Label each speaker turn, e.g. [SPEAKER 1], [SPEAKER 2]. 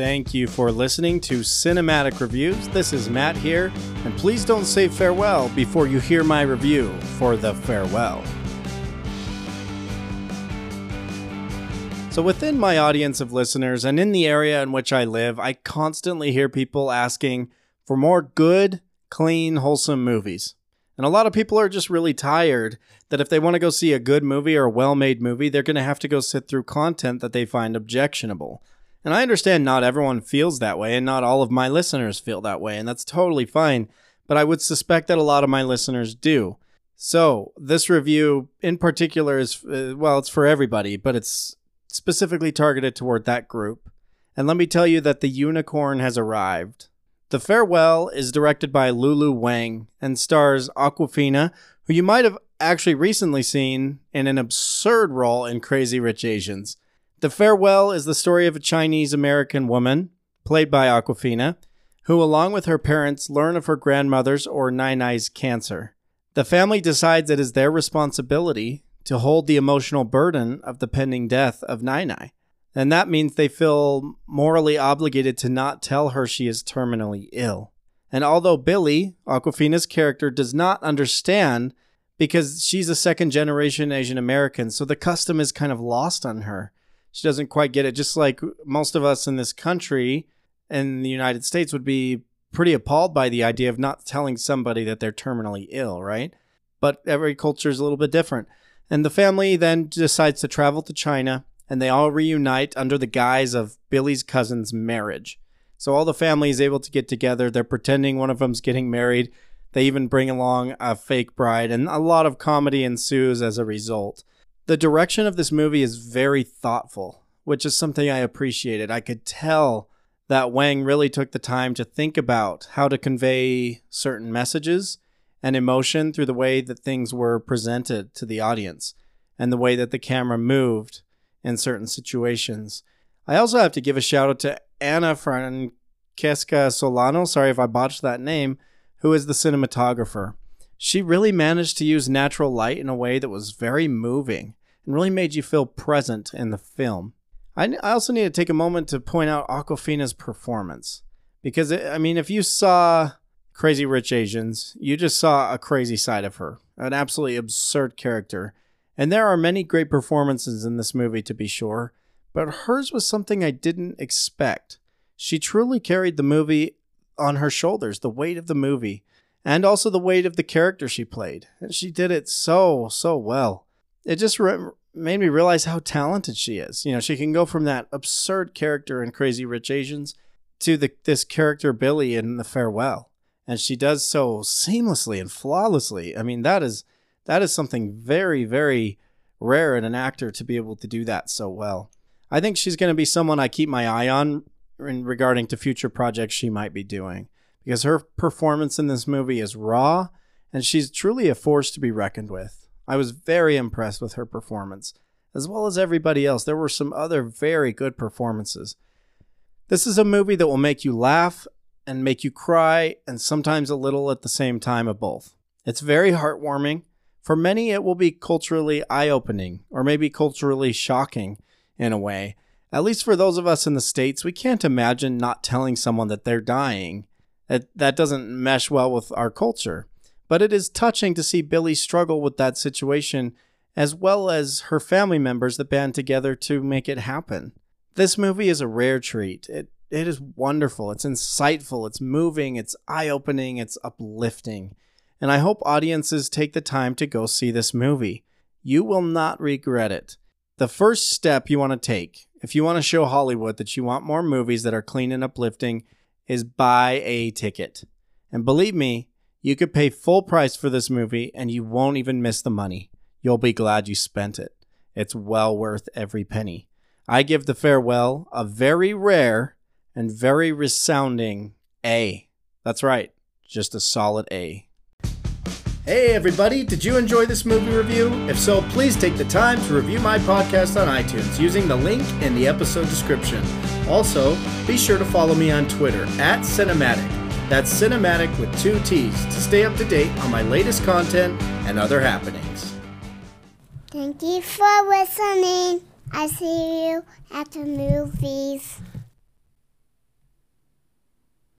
[SPEAKER 1] Thank you for listening to Cinematic Reviews. This is Matt here, and please don't say farewell before you hear my review for The Farewell. So, within my audience of listeners and in the area in which I live, I constantly hear people asking for more good, clean, wholesome movies. And a lot of people are just really tired that if they want to go see a good movie or a well made movie, they're going to have to go sit through content that they find objectionable. And I understand not everyone feels that way, and not all of my listeners feel that way, and that's totally fine. But I would suspect that a lot of my listeners do. So, this review in particular is, uh, well, it's for everybody, but it's specifically targeted toward that group. And let me tell you that the unicorn has arrived. The Farewell is directed by Lulu Wang and stars Awkwafina, who you might have actually recently seen in an absurd role in Crazy Rich Asians. The Farewell is the story of a Chinese American woman, played by Awkwafina, who, along with her parents, learn of her grandmother's or Nai Nai's cancer. The family decides it is their responsibility to hold the emotional burden of the pending death of Nai Nai. And that means they feel morally obligated to not tell her she is terminally ill. And although Billy, Awkwafina's character, does not understand because she's a second generation Asian American, so the custom is kind of lost on her. She doesn't quite get it, just like most of us in this country and the United States would be pretty appalled by the idea of not telling somebody that they're terminally ill, right? But every culture is a little bit different. And the family then decides to travel to China and they all reunite under the guise of Billy's cousin's marriage. So all the family is able to get together. They're pretending one of them's getting married. They even bring along a fake bride, and a lot of comedy ensues as a result. The direction of this movie is very thoughtful, which is something I appreciated. I could tell that Wang really took the time to think about how to convey certain messages and emotion through the way that things were presented to the audience and the way that the camera moved in certain situations. I also have to give a shout out to Anna Franquesa Solano, sorry if I botched that name, who is the cinematographer. She really managed to use natural light in a way that was very moving and really made you feel present in the film. I, also need to take a moment to point out Awkwafina's performance because, it, I mean, if you saw Crazy Rich Asians, you just saw a crazy side of her, an absolutely absurd character. And there are many great performances in this movie, to be sure, but hers was something I didn't expect. She truly carried the movie on her shoulders, the weight of the movie, and also the weight of the character she played. And she did it so, so well. It just re- made me realize how talented she is. You know, she can go from that absurd character in Crazy Rich Asians to the, this character Billy in The Farewell and she does so seamlessly and flawlessly. I mean, that is that is something very very rare in an actor to be able to do that so well. I think she's going to be someone I keep my eye on in regarding to future projects she might be doing because her performance in this movie is raw and she's truly a force to be reckoned with. I was very impressed with her performance as well as everybody else. There were some other very good performances. This is a movie that will make you laugh and make you cry, and sometimes a little at the same time of both. It's very heartwarming. For many, it will be culturally eye opening, or maybe culturally shocking in a way. At least for those of us in the States, we can't imagine not telling someone that they're dying. That, that doesn't mesh well with our culture. But it is touching to see Billy struggle with that situation, as well as her family members that band together to make it happen. This movie is a rare treat. It it is wonderful. It's insightful. It's moving. It's eye opening. It's uplifting. And I hope audiences take the time to go see this movie. You will not regret it. The first step you want to take, if you want to show Hollywood that you want more movies that are clean and uplifting, is buy a ticket. And believe me, you could pay full price for this movie and you won't even miss the money. You'll be glad you spent it. It's well worth every penny. I give The Farewell a very rare and very resounding A. That's right, just a solid A. Hey everybody, did you enjoy this movie review? If so, please take the time to review my podcast on iTunes using the link in the episode description. Also, be sure to follow me on Twitter at Cinemattic. That's Cinemattic with two T's to stay up to date on my latest content and other happenings.
[SPEAKER 2] Thank you for listening. I see you at the movies.